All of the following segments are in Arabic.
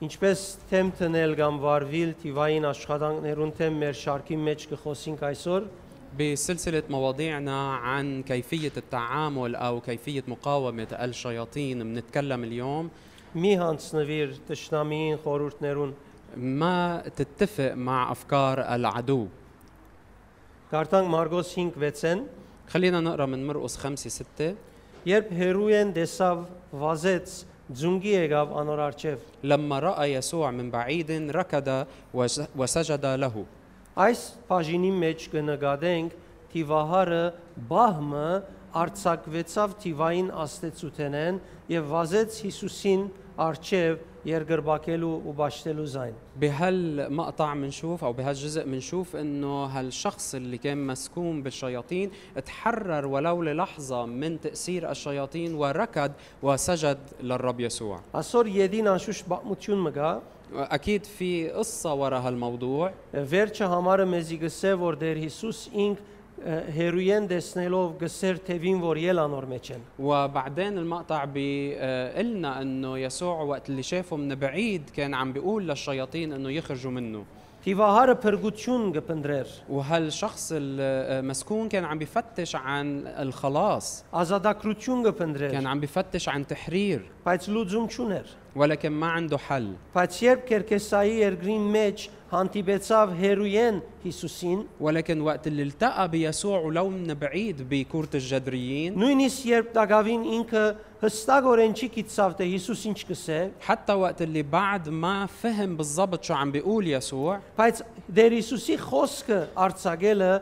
Ինչպես թեմ տնել կամ վարվիլ թիվային աշխատանքներուն թեմ մեր շարքի մեջ կխոսենք այսօր, بسلسلة مواضيعنا عن كيفية التعامل أو كيفية مقاومة الشياطين بنتكلم اليوم մի հանցնվիր տշնամիին խորհուրդներուն ما تتفق مع أفكار العدو Կարդանք Մարգոս 5:6-ն خلينا نقرأ من مرقس خمسة ستة Երբ Հերույեն տեսավ վազեց Ձունգի եկավ անոր արջև։ Լամա ռա Յեսուա մին բաիդին ռակադա վասաջադա լահու։ Այս բաժինի մեջ կնկատենք Տիվահարը բահմը արցակվեցավ Տիվային աստեցութենեն եւ վազեց Հիսուսին ارشيف يرجر باكيلو وباشتلو زين بهالمقطع منشوف أو بهالجزء منشوف انه هالشخص اللي كان مسكون بالشياطين تحرر ولو للحظه من تاثير الشياطين وركض وسجد للرب يسوع اصور يدينا شوش بقمتشون مجا أكيد في قصه ورا هالموضوع فيرتشا هامار ميزيغسيف وردير هيسوس انك هيروين دسنيلوف قصير تيفين فوريلا نورميتشن وبعدين المقطع بيقلنا انه يسوع وقت اللي شافه من بعيد كان عم بيقول للشياطين انه يخرجوا منه في وهار برغوتشون جبندرير وهالشخص المسكون كان عم بفتش عن الخلاص ازادا كروتشون غبندرر كان عم بفتش عن تحرير بايتس لوزوم تشونر ولكن ما عنده حل بايتس كركساي كيركساي ميتش հանդիպեցավ հերույեն Հիսուսին ولكن وقت اللي التقى بيسوع ولو من بعيد بكورة الجدريين նույնիսկ երբ Դագավին ինքը հստակորեն չի գիտավ թե Հիսուս ինչ կսե حتى وقت اللي بعد ما فهم بالضبط شو عم بيقول يسوع բայց դեր Հիսուսի խոսքը արցակելը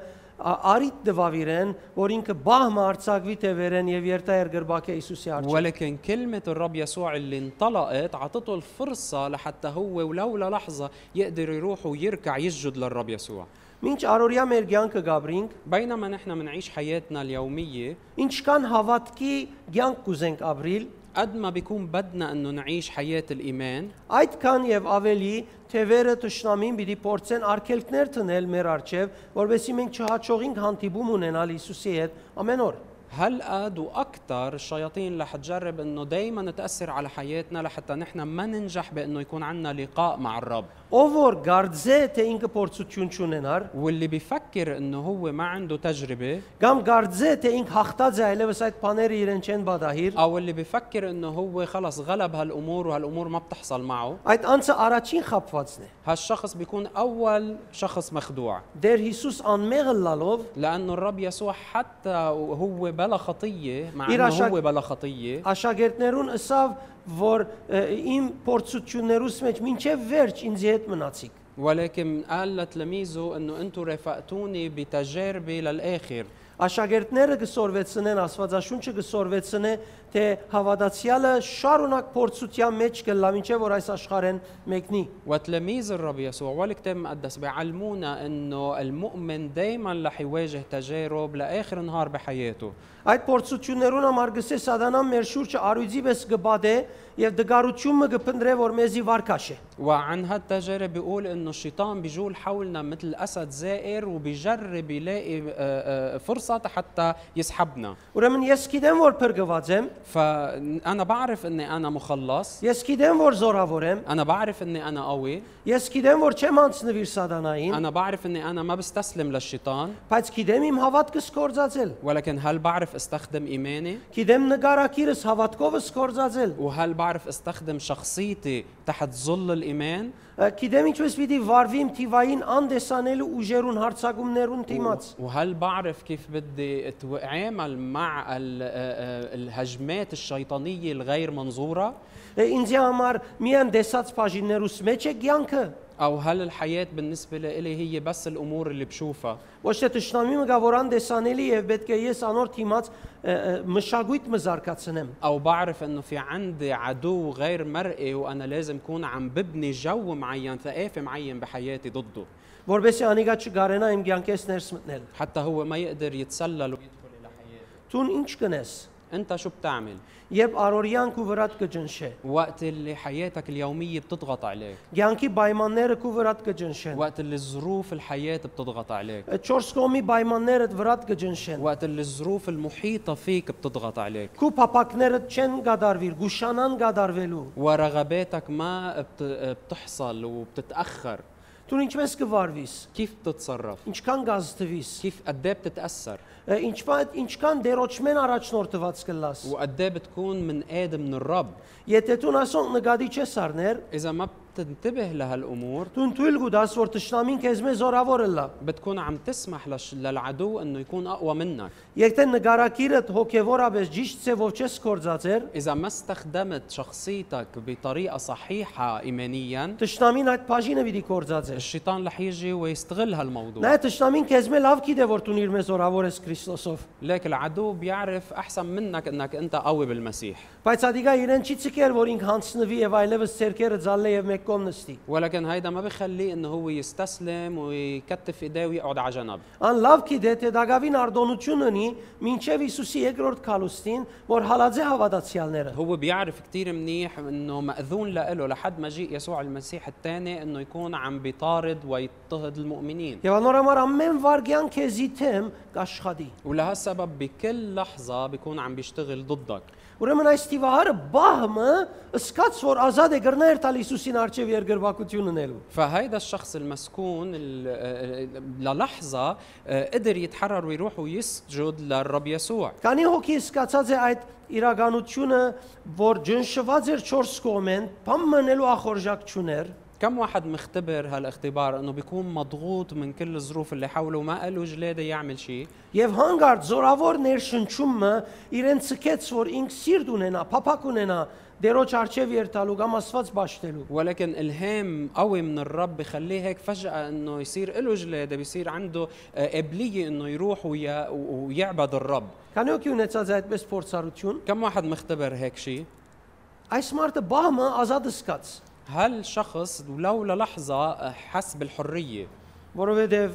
ա- արիտ դվավ իրեն որ ինքը բահմը արցակվի թե վերեն եւ երթա երգրբակե Հիսուսի արչի ولكن كلمة الرب يسوع اللي انطلقت عطته الفرصة لحتى هو ولو للحظة يقدر يروح ويركع يسجد للرب يسوع Մինչ առօրյա մեր կյանքը գաբրինք بينما نحن منعيش حياتنا اليومية ինչքան հավատքի կյանք կուզենք ապրիլ قد ما بيكون بدنا انه نعيش حياة الإيمان Այդքան եւ ավելի թևերը ճշնամին պիտի փորձեն արկելքներ տնել մեր արչեւ, որովհետեւ մենք չհաջողենք հանդիպում ունենալ Հիսուսի հետ ամեն օր։ هالقد واكثر الشياطين رح تجرب انه دائما تاثر على حياتنا لحتى نحن ما ننجح بانه يكون عندنا لقاء مع الرب Ով որ գարձե թե ինքը փորձություն չունենար, واللي بيفكر انه هو ما عنده تجربه կամ գարձե թե ինք հաղթած է, այլևս այդ բաները իրեն չեն բադահիր, او اللي بيفكر انه هو خلص غلب هالامور وهالامور ما بتحصل معه այդ անձը առաջին խապվածն է։ هالشخص بيكون اول شخص مخدوع Դեր Հիսուս անմեղը լալով لانه الرب يسوع حتى وهو بلا خطيه مع إيرا انه شك- هو بلا خطيه աշակերտներուն ըսավ, որ ը, իմ փորձություններուս մեջ մինչև վերջ ինձ հետ մնացիք։ ولكن قال لتلاميذه انه انتم رافقتوني بتجاربي للاخر Աշակերտները կսորվեցնեն, Աստվածաշունչը կսորվեցնե, թե հավատացյալը շարունակ փորձության մեջ կլա, մինչև որ այս աշխարհեն մեկնի։ وتلاميذ الرب يسوع والكتاب المقدس بيعلمونا انه المؤمن دائما رح يواجه تجارب لاخر نهار بحياته Այդ փորձություններուն համար գսե սատանան մեր շուրջը արույցի պես կբադե եւ դգարությունը կփնդրե, որ մեզի վարկաշե։ وعن هالتجارب بيقول انه الشيطان بيجول حولنا مثل اسد زائر وبيجرب يلاقي آه، آه، فرصه حتى يسحبنا Ուրեմն ես գիտեմ, որ փրկված եմ, فانا بعرف اني انا مخلص ես գիտեմ, որ զորավոր եմ, انا بعرف اني انا قوي ես գիտեմ, որ չեմ անցնվիր սատանային, انا بعرف اني انا ما بستسلم للشيطان բայց գիտեմ իմ հավատքը սկորձածել։ ولكن هل بعرف استخدم ايماني Գիտեմ նկարակիրս հավատքովը սկորձածել։ وهل بعرف استخدم شخصيتي تحت ظل الايمان Ա, Գիտեմ ինչպես պիտի վարվիմ թիվային անդեսանելու ուժերուն հարցակումներուն դիմաց։ وهل بعرف كيف بدي اتعامل مع ال- آه، آه، الهجمات الشيطانيه الغير منظوره Է, Ինձ համար միան դեսած բաժիններուս մեջ է կյանքը։ او هل الحياه بالنسبه لي هي بس الامور اللي بشوفها Ոչ թե ճշնամի մգա որ անդեսանելի եւ պետք է ես անոր թիմաց ը, ը, մշակույթ մզարկացնեմ։ او بعرف انه في عندي عدو غير مرئي وانا لازم اكون عم ببني جو معين ثقافه معين بحياتي ضده Որբեսի անիգա չգարենա իմ կյանքես ներս մտնել։ حتى هو ما يقدر يتسلل ويدخل الى حياتي Տուն ինչ կնես։ انت شو بتعمل؟ يبقى روريان كوفرات كجنشه وقت اللي حياتك اليومية بتضغط عليك. يانكي بايمانير كوفرات كجنشه وقت اللي الظروف الحياة بتضغط عليك. تشورسكومي بايمانير تفرات كجنشه وقت اللي الظروف المحيطة فيك بتضغط عليك. كو باباكنر تشن غادارفيل غوشانان غادارفيلو ورغباتك ما بتحصل وبتتأخر. դու ինչպես կվարվիս كيف بتتصرف ինչքան գազ տվիս كيف قد ايه بتتاثر ինչքան ինչքան դերոճմեն առաջնորդված կլաս وقد ايه بتكون من قاد من الرب եթե դու ասոն նկատի չես առներ اذا ما تنتبه لهالامور تنتويلجو دا صور تشنامين كازمي زور هافورلا بتكون عم تسمح للعدو إنه يكون أقوى منك. يكتن نغاراكيرت هوكيفورا بس جيش تسيفوفشس كورزاتير إذا ما استخدمت شخصيتك بطريقة صحيحة ايمانيا تشنامين هات باجينا بدي كورزاتير الشيطان رح يجي ويستغل هالموضوع. لا تشنامين كازمي لاف كي ديفور تونير مزور هافورس كريستوسوف. لك العدو بيعرف أحسن منك إنك أنت قوي بالمسيح. بايتساديغا ينن تشيتسكير فور انك هانسنفي ايفايلفس سيركير زالي այլևս ցերկերը ցալլե եւ մեկ կողմ նստի։ ولكن هيدا ما بخليه انه هو يستسلم ويكتف ايديه ويقعد على جنب Ան լավ գիտե թե դակավին արդոնություն ունի մինչև Հիսուսի երկրորդ քալուստին, որ հալածե հավատացյալները։ هو بيعرف كتير منيح انه مأذون له لحد مجيء يسوع المسيح الثاني انه يكون عم بيطارد ويضطهد المؤمنين Եվ անորամար ամեն վարգյան քեզի թեմ կաշխատի։ ولهالسبب بكل لحظة بيكون عم بيشتغل ضدك Ուրեմն այս տիվահարը բահմը ըսկաց որ ազատ է գրներ տալ Հիսուսին արչև երկրվակություն ունելու։ فهيدا الشخص المسكون ال- للحظة آه، قدر يتحرر ويروح ويسجد للرب يسوع Քանի հոգի սկացած է այդ իրականությունը, որ ջնշված էր 4 կողմեն, բամ մնելու ախորժակ չուներ, كم واحد مختبر هالاختبار انه بيكون مضغوط من كل الظروف اللي حوله وما له جلاده يعمل شيء եւ հանգարտ զորավոր ներշնչումը իրեն ցկեց, որ ինք սիրտ ունենա, փափակ ունենա, դերոջ արչև երթալու կամ Աստված ճաշտելու։ ولكن الهام قوي من الرب بخليه هيك فجاه انه يصير له جلاده بيصير عنده آه، قابليه انه يروح ويا- ويعبد الرب Քանի հոգի ունեցած է այդպես փորձառություն, كم واحد مختبر هيك شيء այս մարդը բահմը ազատ սկաց, هل شخص ولو للحظه آه، حس بالحريه որովհետեւ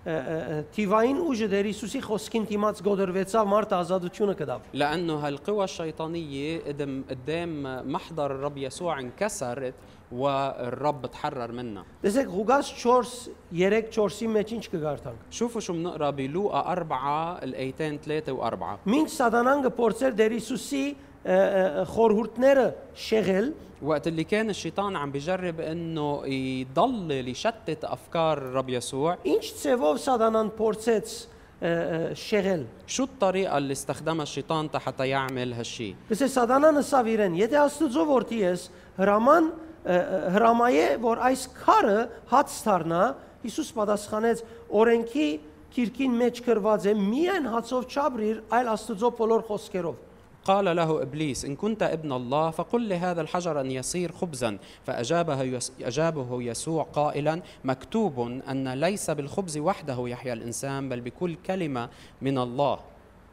Տիվային ուժը դեր Հիսուսի խոսքին դիմաց գոդրվեցավ մարդը ազատությունը կդավ։ لانه هالقوى الشيطانيه قدم قدام محضر الرب يسوع انكسرت والرب تحرر منها Տեսեք Ղուգաս 4 3-4-ի մեջ ինչ կգարտանք։ شوفوا شو بنقرا بلوقا أربعة الآيتين ثلاثة وأربعة Մինչ Սատանան կփորձեր դեր Հիսուսի ը, ը, խորհուրդները շեղել, وقت اللي كان الشيطان عم بجرب انه يضلل يشتت افكار الرب يسوع ինչ ցևով Սատանան փորձեց ը, ը, շեղել։ شو الطريقة اللي استخدمها الشيطان حتى يعمل هالشيء Գսե Սատանան ասավ իրեն, եթե Աստծո որդի ես, հրաման ը, ը, հրամայե, որ այս քարը հաց դառնա, Հիսուս պատասխանեց, օրենքի քիրքին մեջ գրված է, միայն հացով չաբրիր, այլ Աստծո բոլոր խոսքերով։ قال له ابليس ان كنت ابن الله فقل لهذا الحجر ان يصير خبزا فاجابه يس اجابه يسوع قائلا مكتوب ان ليس بالخبز وحده يحيا الانسان بل بكل كلمه من الله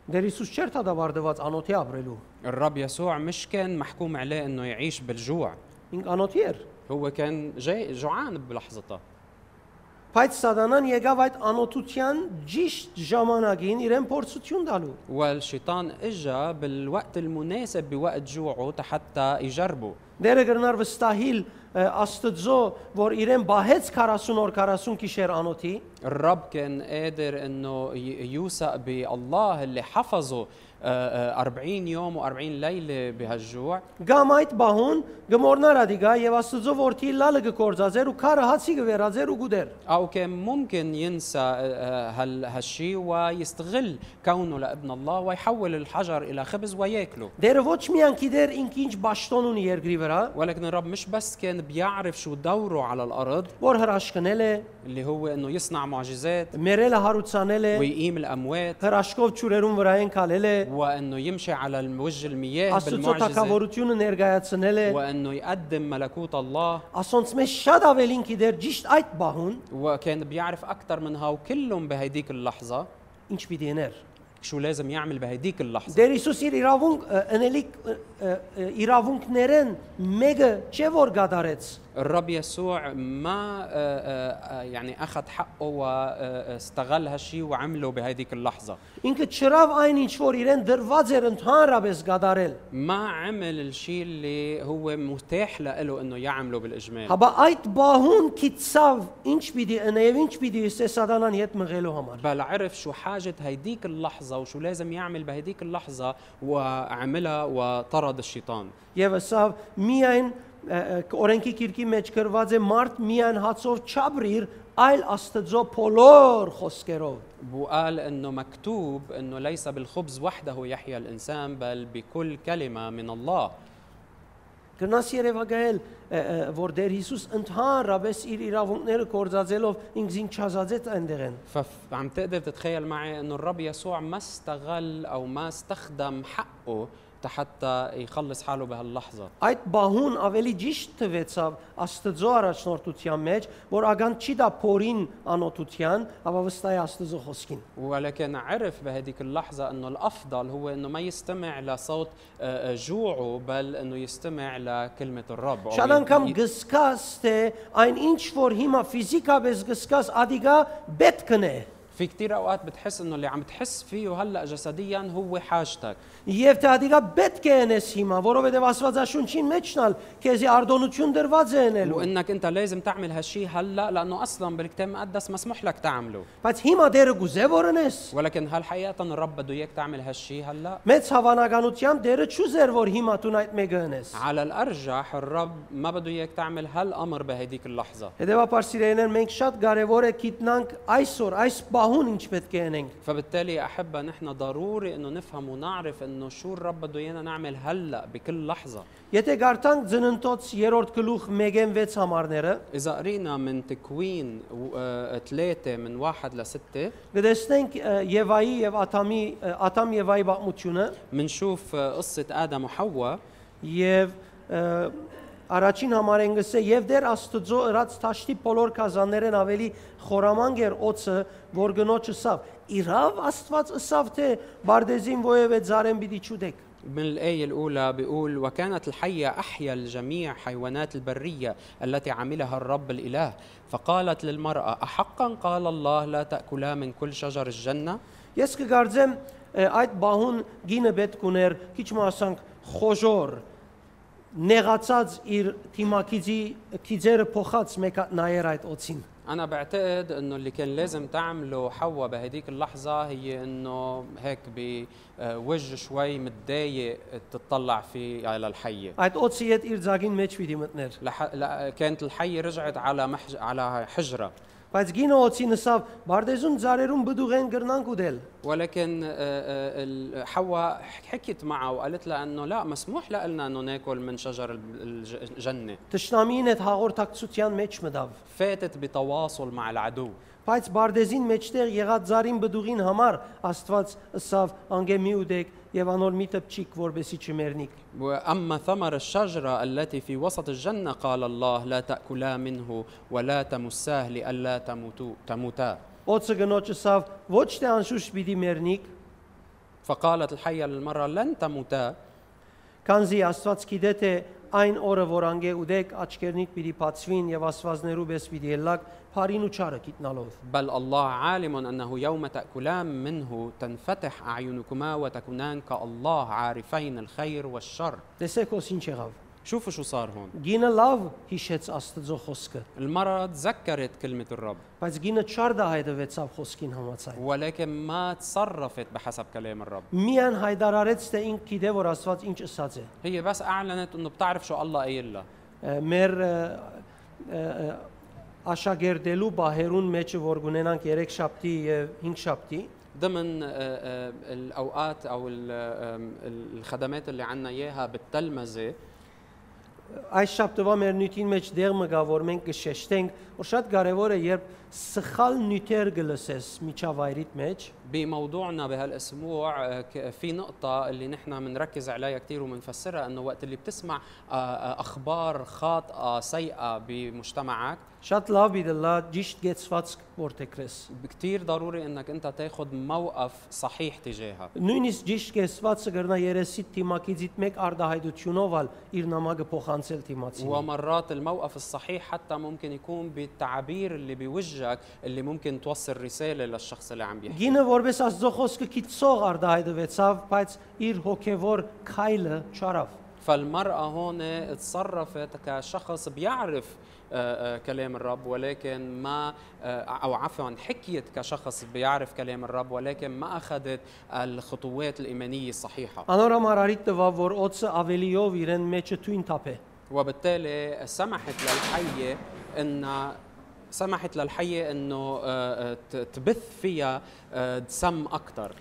Դեր Հիսուս չէր դադարդված անոթի ապրելու։ الرب يسوع مش كان محكوم عليه انه يعيش بالجوع Ինք անոթի էր։ هو كان جاي جوعان بلحظتها Բայց Սատանան եկավ այդ անոթության ճիշտ ժամանակին իրեն փորձություն տալու։ والشيطان اجا بالوقت المناسب بوقت جوعه حتى يجربه Դերը գրնար վստահիլ ը, Աստծո, որ իրեն բահեց 40 օր 40 գիշեր անոթի, الرب كان قادر انه ي- يوثق بالله اللي حفظه آه، آه، 40 يوم و40 ليله بهالجوع. قام ايت باهون قمورنا راديغا يوا سوزورتي لالغ كورزازر وكار هاسي غيرازر وغودر أو كان ممكن ينسى هالشيء ويستغل كونه لابن الله ويحول الحجر إلى خبز وياكله دير واتش ميان كي دير انكينج باشتونون يرغري ورا ولكن الرب مش بس كان بيعرف شو دوره على الأرض ورهر اشكنله اللي هو انه يصنع معجزات ميريلا هاروتسانله ويقيم الاموات هراشكوف تشوريرون وراين كالله وانه يمشي على وجه المياه Աստծո بالمعجزه թակավորությունը ներկայացնել է, وانه يقدم ملكوت الله ասոնց մեջ շատ ավելին գիտեր ճիշտ այդ բահուն, وكان بيعرف اكثر منها وكلهم بهيديك اللحظه ինչ պիտի եներ։ شو لازم يعمل بهديك اللحظه Դեր Հիսուս իր իրավունք ը, ընելիք ը, ը, ը, իրավունքներեն մեկը չէ որ գադարեց։ الرب يسوع ما آه، آه، آه، يعني اخذ حقه واستغل هالشيء وعمله بهديك اللحظه Ինքը չրավ այն ինչ որ իրեն դրված էր ընդհանրապես գադարել։ ما عمل الشيء اللي هو متاح له انه يعمله بالاجمال Հաբա այդ բահուն կիցավ ինչ պիտի ընե եւ ինչ պիտի սե սատանան հետ մղելու համար։ بل عرف شو حاجة هيديك اللحظة وشو لازم يعمل بهديك اللحظة وعملها وطرد الشيطان Եվ սա միայն ը, ը, օրենքի քիրքի մեջ գրված է մարդ միայն հացով չաբրիր, այլ Աստծո բոլոր խոսքերով։ وقال انه مكتوب انه ليس بالخبز وحده يحيا الانسان بل بكل كلمة من الله Գնաս Երևակայել, որ Տեր Հիսուս ընդհանրապես իր իրավունքները կործածելով ինքզին չազածեց այնտեղեն։ فعم تقدر تتخيل معي انه الرب يسوع ما استغل او ما استخدم حقه حتى يخلص حاله بهاللحظة Այդ բահուն ավելի ճիշտ թվեցավ Աստծո առաջնորդության մեջ, որ ագան չի դա փորին անօթության, ապա վստահ է Աստծո խոսքին։ ولكن عرف بهديك اللحظة انه الافضل هو انه ما يستمع لصوت آه، آه، جوعه بل انه يستمع لكلمة الرب أو Շատ անգամ ي- գսկաս թե այն ինչ որ հիմա ֆիզիկապես գսկաս ադիգա պետք կնե։ في كتير اوقات بتحس انه اللي عم تحس فيه هلا جسديا هو حاجتك Եվ թե ադիգա պետք է անես հիմա, որովհետև Աստվածաշունչին մեջնալ քեզի արդոնություն դրված է անելու։ وانك انت لازم تعمل هالشيء هلا لانه اصلا بالكتاب المقدس مسموح لك تعمله Բայց հիմա դերը գուզե որ անես։ ولكن هل حقيقة الرب بده اياك تعمل هالشيء هلا؟ Մեծ հավանականությամբ դերը չուզեր որ հիմա դու այդ մեկը անես։ على الارجح الرب ما بده اياك تعمل هالامر بهديك اللحظة Հետևաբար սիրելիներ մենք շատ կարևոր է գիտնանք այսօր այս բահուն ինչ պետք է անենք։ فبالتالي يا احبه نحن ضروري انه نفهم ونعرف انه شو الرب بده ايانا نعمل هلا بكل لحظه Եթե գարտանք ծննդոց 3-րդ գլուխ 1-ն 6 համարները, اذا قرينا من تكوين ثلاثة من واحد لستة կտեսնենք ը, Եվայի եւ Աթամի ը, Աթամ Եվայի բաղմությունը منشوف قصة آدم وحواء եւ ը, առաջին համարեն գսե եւ դեր Աստծո ըրած ճաշտի բոլոր կազաններեն ավելի խորամանկ էր օծը, որ գնոջը սավ։ Իրավ Աստված ըսավ թե բարդեզին ովևէ ձարեն պիտի ճուդեք։ من الآية الأولى بيقول وكانت الحية أحيا الجميع حيوانات البرية التي عملها الرب الإله فقالت للمرأة أحقا قال الله لا تأكلا من كل شجر الجنة Ես կգարձեմ ը, այդ բահուն գինը պետք ուներ քիչ մասանք խոժոր նեղացած իր թիմակիցի քիձերը փոխած մեկ նայեր այդ օծին أنا بعتقد إنه اللي كان لازم تعمله حواء بهديك اللحظة هي إنه هيك بوجه شوي متضايق تطلع فيه على الحية այդ օծի հետ իր ձագին մեջ պիտի մտներ لح... لا كانت الحية رجعت على محج... على حجرة բայց գինը օծի նսավ բարդեզուն ձարերուն բդուղեն գրնանք ուդել ولكن آه، آه، ال- حواء حكيت معه وقالت لها انه لا مسموح لنا انه ناكل من شجر الج- الج- الجنه Տշնամին այդ հաղորդակցության մեջ մտավ فاتت بتواصل مع العدو բայց բարդեզին մեջտեղ եղած զարին բդուղին համար Աստված ըսավ անգեմի ուդեք եւ անոր մի տպչիկ որբեսի չմեռնիք واما ثمر الشجره التي في وسط الجنه قال الله لا تاكلا منه ولا تمساه لئلا تموتوا تموتا Օծը գնոջ ըսավ ոչ թե անշուշտ պիտի մեռնիք فقالت الحيه للمره لن تموتا Քանզի Աստված գիտե թե այն օրը որ անգե ուդեք աչքերնիդ պիտի բացվին եւ Աստվածներու պես պիտի ելլակ փարին ու չարը գիտնալով بل الله عالم انه يوم تاكلان منه تنفتح اعينكما وتكونان كالله عارفين الخير والشر տեսեք ոս ինչ եղավ شوفوا شو صار هون գինը լավ հիշեց Աստծո խոսքը المرأة تذكرت كلمة الرب բայց գինը չար դա հայդվեցավ խոսքին համաձայն ولكن ما تصرفت بحسب كلام الرب միան հայդարարեց թե ինք գիտե որ Աստված ինչ ըսած է هي بس أعلنت أنه بتعرف شو الله قايل لها Ը, մեր ը, ը, ը, աշակերտելու բահերուն մեջը որ գունենանք 3 շաբթի եւ 5 շաբթի ضمن آه، آه، الأوقات أو ال- آم، الخدمات اللي عنا إياها بالتلمذة այս շաբթվա մեր նյութին մեջ դեղ մը գա որ մենք կշեշտենք որ շատ կարեւոր է երբ սխալ նյութեր գլսես միջավայրիդ մեջ بموضوعنا بهالاسبوع آه، ك- في نقطة اللي نحن بنركز عليها كثير وبنفسرها انه وقت اللي بتسمع آه، آه، اخبار خاطئة سيئة بمجتمعك Շատ լավ իդլա ճիշտ գեցված որտեքրես։ كثير ضروري انك انت تاخذ موقف صحيح تجاهها Նույնիսկ ճիշտ գեցվածը գրնա երեսի թիմակիցիդ մեկ արդահայտությունով ալ իր նամակը փոխանցել թիմացին։ ومرات الموقف الصحيح حتى ممكن يكون بالتعبير اللي بوجهك اللي ممكن توصل رسالة للشخص اللي عم بيحكي Գինը որպես Աստծո խոսքը քիծող արդահայտվեցավ, բայց իր հոգևոր քայլը չարավ։ فالمرأة هون تصرفت كشخص بيعرف آه، آه، كلام الرب ولكن ما آه، او عفوا حكيت كشخص بيعرف كلام الرب ولكن ما اخذت الخطوات الايمانيه الصحيحه Անորամ արարիտ տվավ, որ օծը ավելիով իրեն մեջը թույն թափե։ وبالتالي سمحت للحيه ان سمحت للحيه انه آه، آه، ت- تبث فيها آه، سم اكثر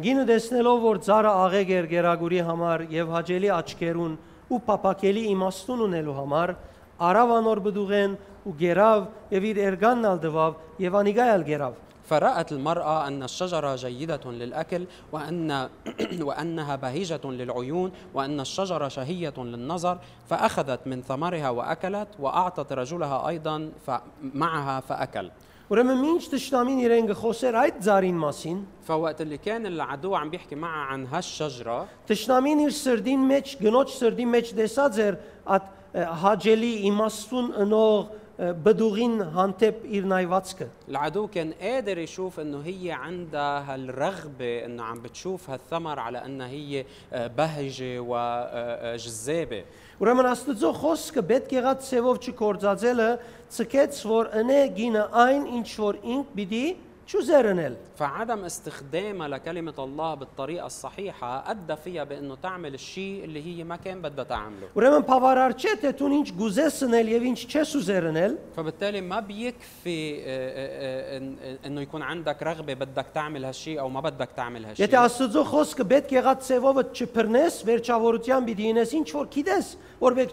Գինը տեսնելով, որ ծառը աղեգ էր գերագուրի համար եւ հաճելի աչքերուն ու փապակելի իմաստուն ունելու համար, արավ անոր բդուղեն ու գերավ եւ իր երգանն ալ դվավ եւ անիգայալ գերավ։ فرأت المرأة أن الشجرة جيدة للأكل وأن وأنها بهيجة للعيون وأن الشجرة شهية للنظر فأخذت من ثمرها وأكلت وأعطت رجلها أيضا ف- معها فأكل Ուրեմն ինչ ճշտամին իրեն գխոսեր այդ ծառին մասին, فوقت اللي كان العدو عم بيحكي معها عن هالشجرة ճշտամին իր սրդին մեջ, գնոջ սրդի մեջ տեսած էր at ը, հաճելի իմաստուն ընող ը, բդուղին հանդեպ իր նայվածքը։ العدو كان قادر يشوف انه هي عندها هالرغبة انه عم بتشوف هالثمر على انها هي آه، بهجة وجذابة Ուրեմն Աստծո խոսքը պետք եղած ցևով չկործածելը ցկեց որ ընե գինը այն ինչ որ ինք պիտի شو زيرنيل؟ فعدم استخدامها لكلمة الله بالطريقة الصحيحة أدى فيها بأنه تعمل الشيء اللي هي ما كان بدها تعمله. ورمن بافارارچت تونينش جوزسنل يفينش تشسو زيرنيل. فبالتالي ما بيكفي آه، آه، آه، إنه يكون عندك رغبة بدك تعمل هالشيء أو ما بدك تعمل هالشيء. يتي أستزو خوسك بيت كي غات سيفوفت تشبرنس بيرچاورتيان بدينس إنش ور كيدس ور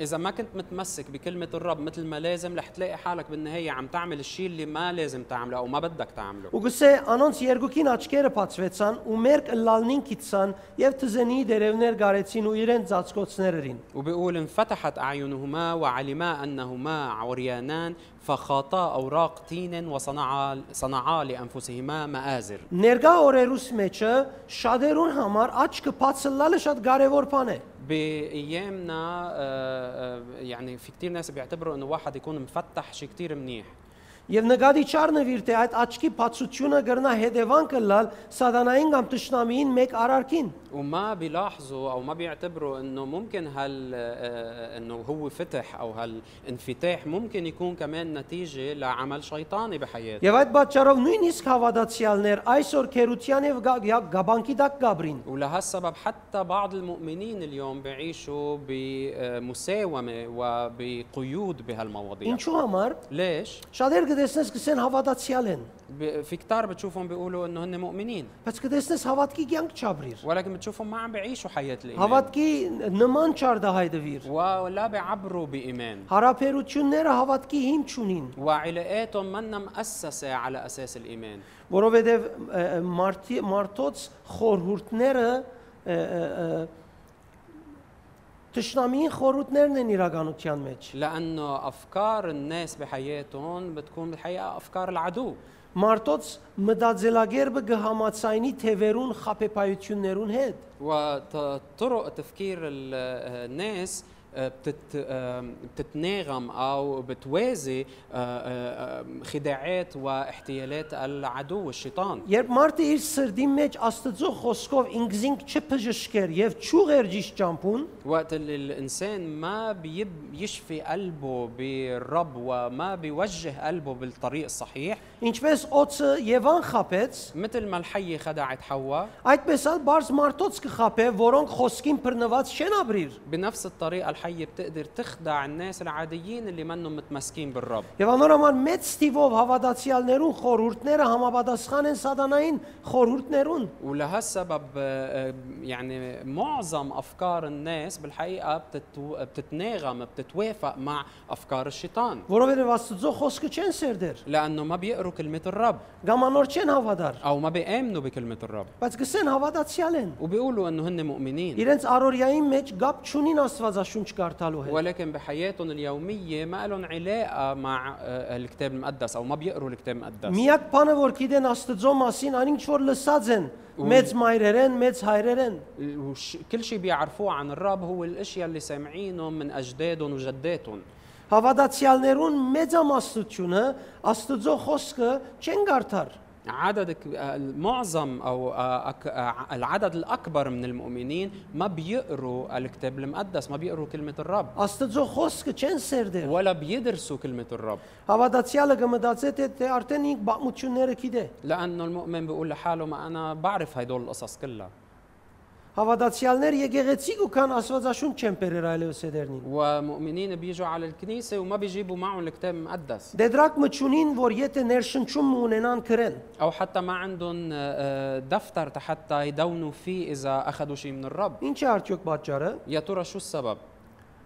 إذا ما كنت متمسك بكلمة الرب مثل ما لازم رح تلاقي حالك بالنهاية عم تعمل الشيء اللي ما لازم تعمله أو ما بدك تعمله Ու գսե անոնց երկուքին աչքերը բացվեցան ու մերկ լալնին կիցան եւ թզենի դերևներ գարեցին ու իրեն ծածկոցներերին։ وبيقول انفتحت أعينهما وعلما أنهما عريانان فخاطا أوراق تين وصنعا صنعا لأنفسهما مآزر Ներկա օրերուս մեջը շատերուն համար աչքը բացլալը շատ կարևոր բան է։ بايامنا آه، آه، يعني في كثير ناس بيعتبروا انه واحد يكون مفتح شيء كثير منيح Եվ նկատի չառնվիր թե այդ աչքի բացությունը կրնա հետևանքը լալ սատանային կամ տշնամիին մեկ արարքին։ وما بيلاحظوا او ما بيعتبروا انه ممكن هال آه، انه هو فتح او هالانفتاح ممكن يكون كمان نتيجه لعمل شيطاني بحياته Եվ այդ պատճառով նույնիսկ հավատացյալներ այսօր քերության եւ գա- գա- գաբանկի դակ գաբրին։ ولهالسبب حتى بعض المؤمنين اليوم بيعيشوا بمساومه وبقيود بهالمواضيع Ինչու համար ليش؟ շատեր կտեսնես կսեն հավատացյալ են, ب- في كتار بتشوفهم بيقولوا انه هن مؤمنين բայց կտեսնես հավատքի կյանք չաբրիր։ ولكن بتشوفهم ما عم بيعيشوا حياه الايمان Հավատքի նման չարդահայտվիր։ ولا بيعبروا بايمان Հարաբերությունները հավատքի հիմ չունին, وعلاقاتهم منا مؤسسه على اساس الايمان որովհետև ը, ը, մարդի մարդոց խորհուրդները ը, ը, ը, Տշնամիին խորհուրդներն են իրականության մեջ։ لانه افكار الناس بحياتهم بتكون بالحقيقه افكار العدو Մարդոց մտածելագերբը կհամացայնի թևերուն խապեպայություններուն հետ։ وطرق تفكير ال- الناس آه، بتت آه، بتتناغم او بتوازي آه، آه، آه، خداعات واحتيالات العدو الشيطان Երբ մարդը իր սրդի մեջ Աստծո խոսքով ինքզինք չփժշկեր եւ չուղեր ճիշտ ճամփուն, وقت اللي الانسان ما بيب يشفي قلبه بالرب وما بيوجه قلبه بالطريق الصحيح ինչպես օծը Եվան խապեց, مثل ما الحيه خدعت حواء այդպես էլ բարձ մարդոց կխապե, որոնք խոսքին բռնված չեն ապրիր։ بنفس الطريقه الحيه بتقدر تخدع الناس العاديين اللي منهم متمسكين بالرب Եվ անորոման մեծ ստիվով հավատացյալներուն խորհուրդները համապատասխան են սատանային խորհուրդներուն։ ولهالسبب آه، آه، يعني معظم افكار الناس بالحقيقه بتتو... بتتناغم بتتوافق مع افكار الشيطان Որովհետև Աստծո խոսքը չեն սերդեր, لانه ما بيقروا كلمه الرب կամ անոր չեն հավատար, او ما بيامنوا بكلمه الرب բայց գսեն հավատացյալ են։ وبيقولوا انه هن مؤمنين Իրենց առօրյային մեջ գապ չունին Աստվածաշունչ կարդալու հետ։ ولكن بحياتهم اليوميه ما لهم علاقه مع آه، الكتاب المقدس او ما بيقروا الكتاب المقدس Միակ բանը որ գիտեն Աստծո մասին, այն ինչ որ լսած են, մեծ մայրերեն, մեծ հայրերեն։ وش- كل شيء بيعرفوه عن الرب هو الاشياء اللي سامعينهم من اجدادهم وجداتهم Հավատացյալներուն մեծամասնությունը Աստծո խոսքը չեն գարթար։ عدد ك- آه، معظم او آه، أك- آه، العدد الاكبر من المؤمنين ما بيقروا الكتاب المقدس ما بيقروا كلمه الرب Աստծո խոսքը չեն սերդեր։ ولا بيدرسوا كلمه الرب Հավատացյալը կմտածե թե թե արդեն ինք բաղմությունները գիտե։ لانه المؤمن بيقول لحاله ما انا بعرف هدول القصص كلها Հավատացյալներ եկեղեցի կան Աստվածաշունչ չեն բերեր այլևս էդերնին։ ومؤمنين بيجوا على الكنيسه وما بيجيبوا معهم الكتاب المقدس Դեդրակ մչունին, որ եթե ներշնչում ունենան քրեն։ او حتى ما عندهم آه، دفتر حتى يدونوا فيه اذا اخذوا شيء من الرب Ինչ է արդյոք պատճառը։ يا ترى شو السبب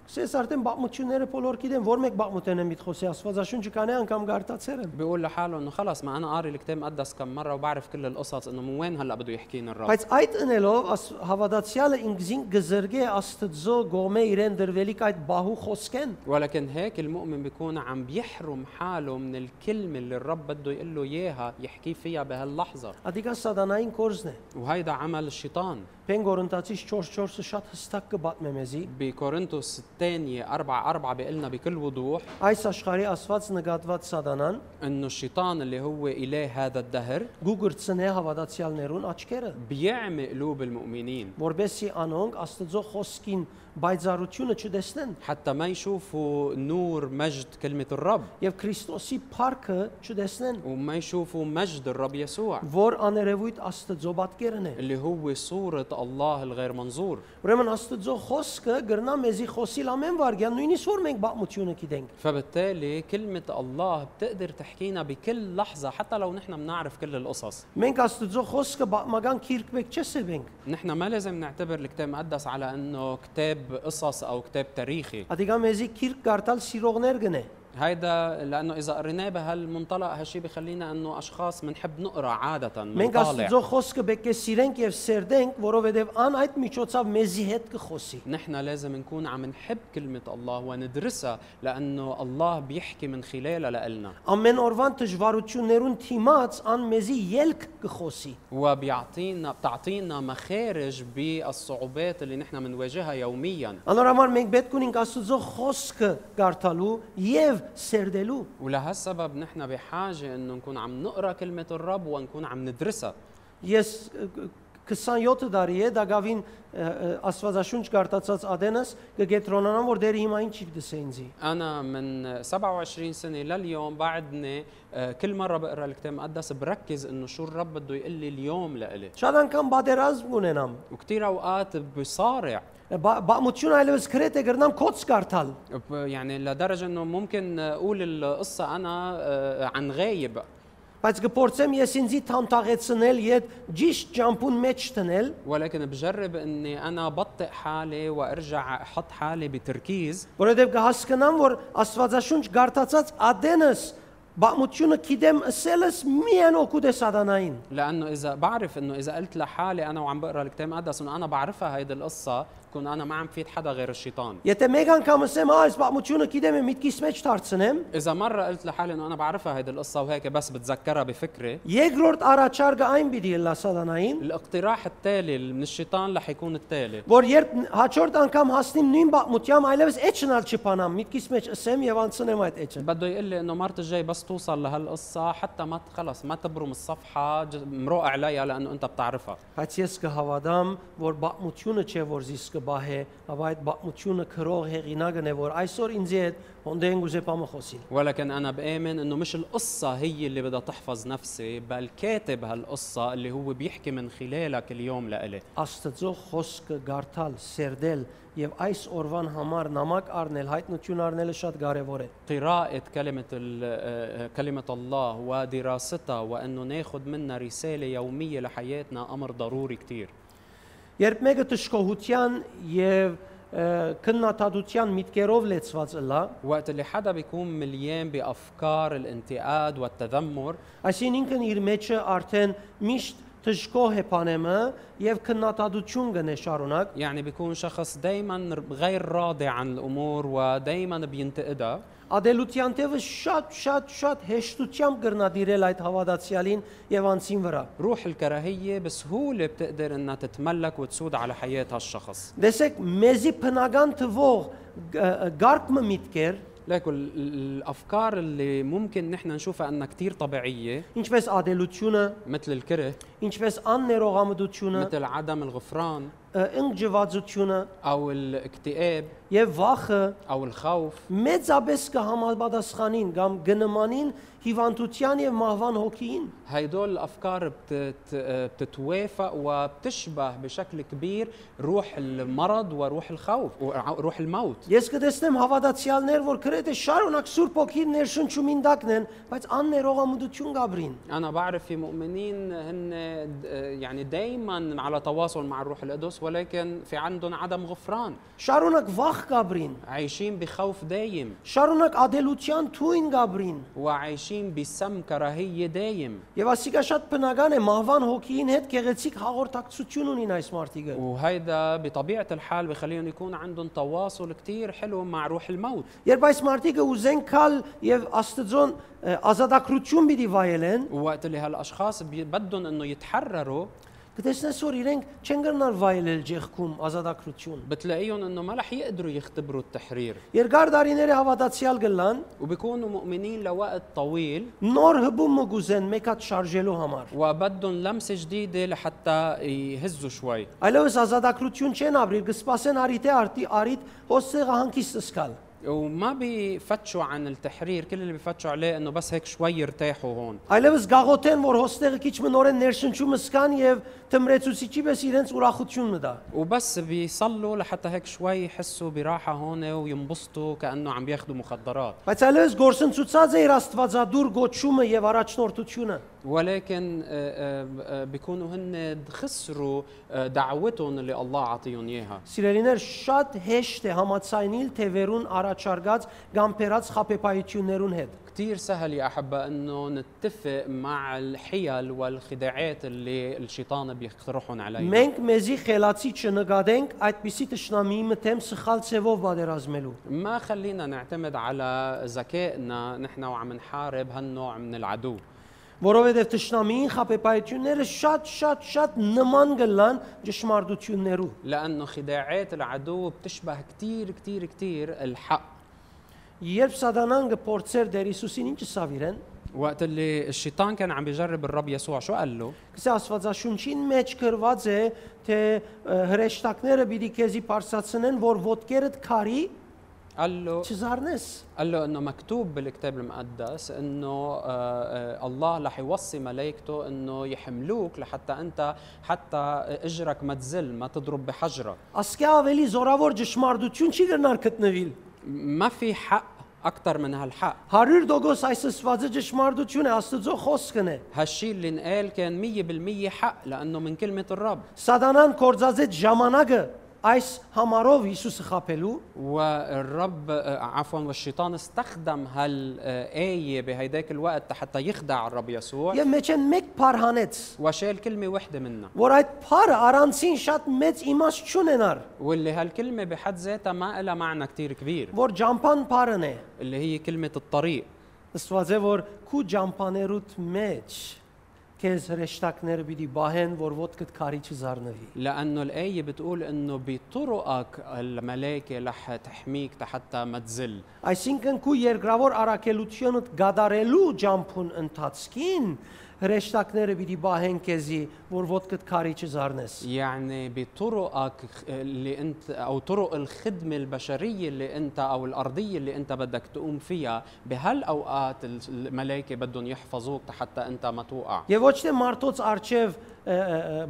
Սես արդեն բաղմությունները բոլոր գիտեն, որ մեկ բաղմութեն եմ միտխոսի Աստվածաշունչը կանե անգամ գարտացեր եմ։ بيقول لحاله انه خلص ما انا قاري الكتاب المقدس كم مره وبعرف كل القصص انه من وين هلا بده يحكينا الرب Բայց այդ ընելով աս- հավատացյալը ինքզին գզրգե Աստծո գոմե իրեն դրվելիք այդ բահու խոսքեն։ ولكن هيك المؤمن بيكون عم بيحرم حاله من الكلمه اللي الرب بده يقول له اياها يحكي فيها بهاللحظه Ադիկա սատանային կորզն է։ وهيدا عمل الشيطان Պեն Կորինթացից 4:4-ը շատ հստակ կբատմե մեզի։ بكورنثوس الثانية أربعة أربعة بيقلنا بكل وضوح Այս աշխարհի Աստված նկատված սատանան إنه الشيطان اللي هو إله هذا الدهر գուգրցնե հավատացյալներուն աչքերը, بيعمي قلوب المؤمنين որբեսի անոնք Աստծո խոսքին բայցարությունը չտեսնեն حتى ما يشوفوا نور مجد كلمة الرب եւ Քրիստոսի փառքը չտեսնեն, وما يشوفوا مجد الرب يسوع որ աներևույթ Աստծո պատկերն է։ اللي هو صورة الله الغير منظور Ուրեմն Աստծո խոսքը գրնա մեզի խոսիլ امين وارجان نويني سور منك بقى متيونا كيدنج فبالتالي كلمة الله بتقدر تحكينا بكل لحظة حتى لو نحن بنعرف كل القصص. մենք Աստծո խոսքը պատմական գիրք պետք չէ սեպենք نحن ما لازم نعتبر الكتاب المقدس على أنه كتاب قصص أو كتاب تاريخي. ادي قام هزي كيرك قارتال سيروغ نرجنه هيدا لانه اذا قريناه بهالمنطلق هالشي بخلينا انه اشخاص بنحب نقرا عاده Մենք منطالع Աստծո խոսքը պետք է սիրենք եւ սերդենք, որովհետեւ ան այդ միջոցով մեզի հետ կխոսի։ نحن لازم نكون عم نحب كلمة الله وندرسها لأنه الله بيحكي من خلالها لإلنا Ամեն օրվան դժվարություններուն թիմած ան մեզի ելք կխոսի։ وبيعطينا بتعطينا مخارج بالصعوبات اللي نحن بنواجهها يوميا Անորոման մենք պետք ունենք Աստծո խոսքը գարտալու եւ سير دي لو ولهالسبب نحن بحاجة إنه نكون عم نقرأ كلمة الرب ونكون عم ندرسها. يس 27 տարի է դա գավին աստվածաշունչ գարտացած Ադենաս կգետրոնանամ որ դերը հիմա ինչ դսե ինձի أنا من 27 سنه لليوم بعدني كل مره بقرا الكتاب المقدس بركز انه شو الرب بده يقول لي اليوم لإلي شاد كان بادراز ունենամ وكثير اوقات بصارع Բամություն այլևս քրետ է գրնամ կոց գարտալ։ ب- يعني لدرجة إنه ممكن أقول القصة أنا آه، عن غايب Բայց կփորձեմ ես ինձի թամթաղեցնել եւ ճիշտ ջամփուն մեջ տնել, ولكن بجرب إني أنا بطئ حالي وأرجع أحط حالي بتركيز որովհետեւ կհասկանամ, որ Աստվածաշունչ գարտացած ադենս بعمتشونا كيدام الثالث مي أنا وكود سعدانين لأنه إذا بعرف إنه إذا قلت لحالي أنا وعم بقرأ الكتاب المقدس إنه أنا بعرفها هيدي القصة كون أنا ما عم فيد حدا غير الشيطان. يا تميغان كام سم آيس بعمتشونا كيدام ميت كيس ماتش تارتسنم إذا مرة قلت لحالي إنه أنا بعرفها هيدي القصة وهيك بس بتذكرها بفكرة يجرورد أرا تشارغا أين بدي لا سعدانين الاقتراح التالي من الشيطان لح يكون التالي. فور يرب هاتشورد أن كام هاسنيم نيم بعمتيام أي بس إتشنال تشيبانام ميت كيس ماتش اسم يوان سينما اتش بده يقول لي إنه مرت الجاي بس توصل لهالقصه حتى ما خلص ما تبرم الصفحه ج- مروق عليها لانه انت بتعرفها Բայց ես կհավատամ, որ բամությունը չէ, որ զիս կբահե, ապա այդ բացությունը քրող հեղինակն է, որ այսօր ինձ հետ հոնդեն գուզեպամը խոսին։ ولكن انا بامن انه مش القصه هي اللي بدها تحفظ نفسي بل كاتب هالقصه اللي هو بيحكي من خلالك اليوم لإلي Աստծո խոսքը գարթալ, սերդել եւ այս օրվան համար նամակ առնել, հայտնություն առնելը շատ կարեւոր է։ قراءة كلمة ال- آه، كلمة الله ودراستها وأنه ناخذ منها رسالة يومية لحياتنا أمر ضروري كتير Երբ մեկը տշկողության եւ ը, քննադատության միտքերով լեցված լա, وقت اللي حدا بيكون مليان بأفكار الانتقاد والتذمر այսինքն իր մեջը արդեն միշտ տշկող է բանեմը եւ քննադատություն գնե շարունակ, يعني بيكون شخص دايما غير راضي عن الأمور ودايما بينتقدها ադելության տևը շատ շատ շատ հեշտությամբ գրնադիրել այդ հավատացյալին եւ անցին վրա։ روح الكراهية بسهولة بتقدر انها تتملك وتسود على حياة هالشخص Դեսեք, մեզի բնական թվող գարկմը միտքեր, لكن ال- ال- الافكار اللي ممكن نحن نشوفها انها كثير طبيعيه ինչպես ադելությունը, مثل الكره ինչպես աններողամտությունը, مثل عدم الغفران ընկճվածությունը او الاكتئاب եւ վախը او الخوف մեծապես կհամապատասխանին կամ գնմանին հիվանդության եւ մահվան հոգին։ هيدول الافكار بتت بتتوافق وبتشبه بشكل كبير روح المرض وروح الخوف وروح الموت Ես կտեսնեմ հավատացյալներ, որ քրեթե շարունակ Սուրբ ոգի ներշնչում ինդակն են, բայց աններողամտություն գաբրին։ انا بعرف في مؤمنين هن د- يعني دائما على تواصل مع الروح القدس ولكن في عندهم عدم غفران Շարունակ վախ գաբրին, عايشين بخوف دايم շարունակ ադելության թույն գաբրին։ وعايشين بسم كراهيه دايم Եվ ասիկա շատ բնական է մահվան հոգին հետ գեղեցիկ հաղորդակցություն ունին այս մարդիկը։ وهيدا بطبيعه الحال بخليهم يكون عندهم تواصل كتير حلو مع روح الموت Երբ այս մարդիկը ուզեն քալ եւ Աստծոն ը, ազատագրություն պիտի վայելեն, ووقت اللي هالاشخاص بي- بدهم انه يتحرروا كتشنا سوري رينك تشنغرنا الفايل الجيخكم ازاداكروتشون بتلاقيهم انه ما رح يقدروا يختبروا التحرير يرجار دارينيري هافاداتسيال قلان وبيكونوا مؤمنين لوقت طويل نور هبو مجوزن ميكا تشارجيلو همار وبدهم لمسه جديده لحتى يهزوا شوي الوز ازاداكروتشون تشين ابريل قسباسن اريتي ارتي اريت هوسيغا هانكي سسكال وما بيفتشوا عن التحرير كل اللي بيفتشوا عليه انه بس هيك شوي يرتاحوا هون Այլևս գաղութեն, որ հոստեղը քիչ մնորեն ներշնչումը սկան եւ թմրեցուցիչի պես իրենց ուրախություն մտա։ وبس بيصلوا لحتى هيك شوي يحسوا براحه هون وينبسطوا كانه عم بياخذوا مخدرات Բայց այլևս գործընծուցած է իր Աստվածադուր գոչումը եւ առաջնորդությունը։ ولكن آه، آه، آه، بيكونوا هن خسروا آه، دعوتهم اللي الله عطيهم اياها Սիրելիներ, շատ հեշտ է համացայնիլ թևերուն اتشارجած կամ փերած խապեպայություններուն هيد كثير سهل يا أحبة أنه نتفق مع الحيل والخداعات اللي الشيطان بيقترحهم علينا. منك مزي خلاتي ايت بيسي تشنامي متم سخال سيفو بادرازملو ما خلينا نعتمد على ذكائنا نحن وعم نحارب هالنوع من العدو. Որովհետև ճշնամիին խապեպայությունները շատ շատ շատ նման գլան ճշմարտություններու։ لأنه خداعات العدو بتشبه كثير كثير كثير الحق Երբ սատանան կփորձեր Տեր Հիսուսին ինչ սավիրեն, وقت اللي الشيطان كان عم بيجرب الرب يسوع شو قال له؟ Գսե Աստվածաշունչին մեջ գրված է, թե ը, հրեշտակները պիտի քեզի բարձրացնեն, որ ոտքերդ քարի قال له قال له إنه مكتوب بالكتاب المقدس إنه آه، آه، الله رح يوصي ملائكته إنه يحملوك لحتى أنت حتى إجرك ما تزل ما تضرب بحجره اسكي افيلي زوراور جشماردوتيون شي غنار كتنفيل ما في حق أكثر من هالحق. هارير دوغوس ايس سفاز جشماردوتيون دو خوسكن هالشي اللي انقال كان 100% حق لأنه من كلمه الرب سادانان كورزازيت جاماناغ այս համարով Հիսուսը խապելու, والرب آه، عفوا والشيطان استخدم هالآية بهيداك الوقت حتى يخدع الرب يسوع եւ մեջ են մեկ բար հանեց, وشال كلمة وحدة منها որ այդ բարը առանցին շատ մեծ իմաստ չունենար, واللي هالكلمة بحد ذاتها ما لها معنى كتير كبير որ ջամփան բարն է։ اللي هي كلمة الطريق Աստված է որ քու ջամփաներուտ մեջ քեզ հրեշտակները պիտի բահեն, որ ոտքդ քարի չզառնվի։ لأنه الآية بتقول إنه بطرقك الملائكة رح تحميك حتى ما تزل Այսինքն քու երկրավոր առաքելությունդ գադարելու ջամփուն ընթացքին հրեշտակները պիտի բահեն քեզի, որ ոտքդ քարի չզառնես։ يعني بطرقك اللي انت او طرق الخدمه البشريه اللي انت او الارضيه اللي انت بدك تقوم فيها بهالاوقات الملائكه بدهم يحفظوك حتى انت ما توقع Եվ ոչ թե մարդոց արչև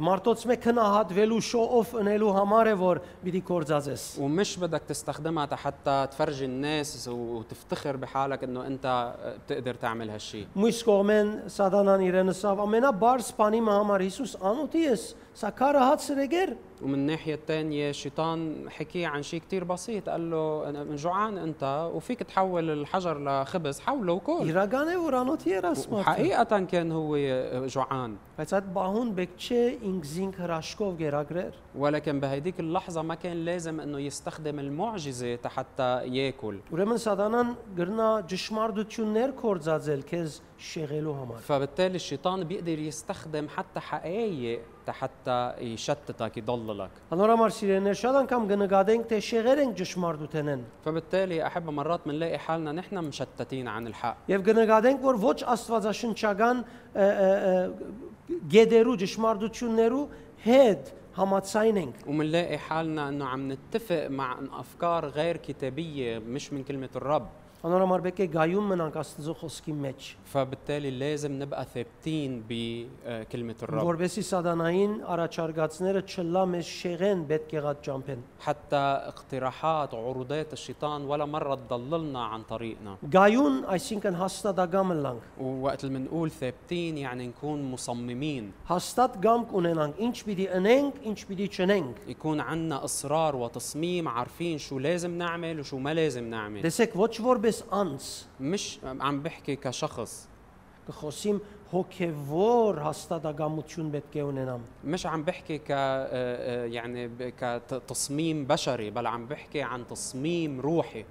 մարդոց մեկ քնահատվելու շոու ընելու համար է որ պիտի կործածես։ ومش بدك تستخدمها حتى تفرجي الناس وتفتخر بحالك انه انت بتقدر تعمل هالشيء Մույս կողմեն սատանան իրենս ավ ամենաբարձ բանի համար Հիսուս անոթի ես, سكارا سكرها هاتسرجر ومن الناحية الثانية الشيطان حكي عن شيء كتير بسيط قال له أنا جوعان أنت وفيك تحول الحجر لخبز حوله وكل. يراغاني ورانو تيرس حقيقة كان هو جوعان. فساد باهون بكتشي إنجزينك راشكوف جيراغرير. ولكن بهيديك اللحظة ما كان لازم أنه يستخدم المعجزة حتى يأكل. ورمن سادانا قرنا جشمار دو دوتشونير كورزازل كيز شغلو همان فبالتالي الشيطان بيقدر يستخدم حتى حقايق تحت يشتتك يضللك. كم تي شغيرين فبالتالي أحب مرات بنلاقي حالنا نحن مشتتين عن الحق. يف ور كور فوتش استفازاشن شاغان جدرو آه، آه، آه، جشماردوتشنرو هيد هماتساينينج ومنلاقي حالنا إنه عم نتفق مع أفكار غير كتابية مش من كلمة الرب. Անորամար բեկե գայում մնանք Աստծո խոսքի մեջ, فبالتالي لازم نبقى ثابتين بكلمه الرب որովհետեւ սատանային առաջարկածները չլա մեզ շեղեն պետք եղած ճամփեն։ حتى اقتراحات وعروضات الشيطان ولا مره تضللنا عن طريقنا Գայուն, այսինքն հաստատագամ լանք։ ووقت اللي بنقول ثابتين يعني نكون مصممين Հաստատ գամք ունենանք, ինչ պիտի ընենք, ինչ պիտի չնենք։ يكون عندنا اصرار وتصميم عارفين شو لازم نعمل وشو ما لازم نعمل Դեսեք ոչ որպես անձ, مش عم بحكي كشخص կխոսիմ հոգևոր հաստատագամություն պետք է ունենամ։ مش عم بحكي ك آه، آه، يعني ب- كتصميم بشري بل عم بحكي عن تصميم روحي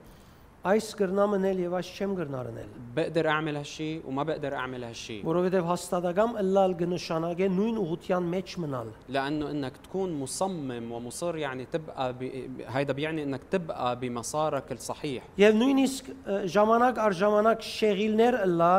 Այս կրնամ ընել եւ այս չեմ կրնար ընել։ بقدر اعمل هالشيء وما بقدر اعمل هالشيء Որովհետեւ հաստատագամ ըլլալ կնշանակե նույն ուղղության մեջ մնալ։ لانه انك تكون مصمم ومصر يعني تبقى ب... هيدا بيعني انك تبقى بمسارك الصحيح Եվ նույնիսկ ը, ժամանակ առ ժամանակ շեղիլներ ըլլա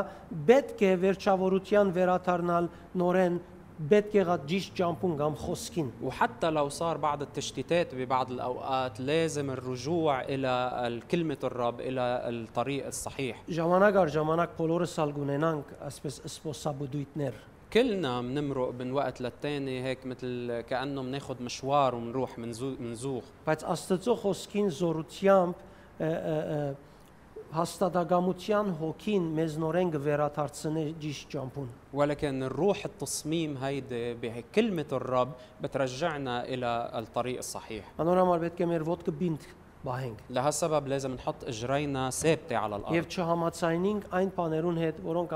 պետք է վերջավորության վերաթարնալ նորեն بيت ما تجيش جامبون قام خوسكين. وحتى لو صار بعض التشتيتات ببعض الأوقات لازم الرجوع إلى الكلمة الرب إلى الطريق الصحيح. جواناغار جواناك بولور سالغونينانك أسبس إسبو سابودويتنر كلنا بنمرق من وقت للتاني هيك مثل كأنه بناخذ مشوار ومنروح منزوخ بس استزوخو خوسكين زوروتيامب آه، آه، آه، զորությամբ ը, ը, ը, հաստատագամության հոգին մեզ նորեն կվերաթարցնի ճիշտ ճամփուն։ ولكن الروح التصميم هيدي بكلمة الرب بترجعنا إلى الطريق الصحيح Անորամար պետք է մեր ոտքը բինդ բահենք لهالسبب لازم نحط إجرينا ثابتة على الأرض եւ չհամացայինենք այն բաներուն հետ, որոնք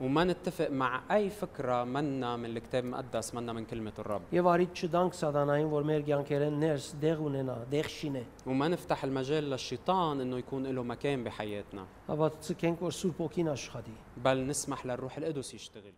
وما نتفق مع أي فكرة منا من الكتاب المقدس منا من كلمة الرب. يواريد نرس وما نفتح المجال للشيطان إنه يكون له مكان بحياتنا. أبا تسكنك بوكينا شخدي. بل نسمح للروح القدس يشتغل.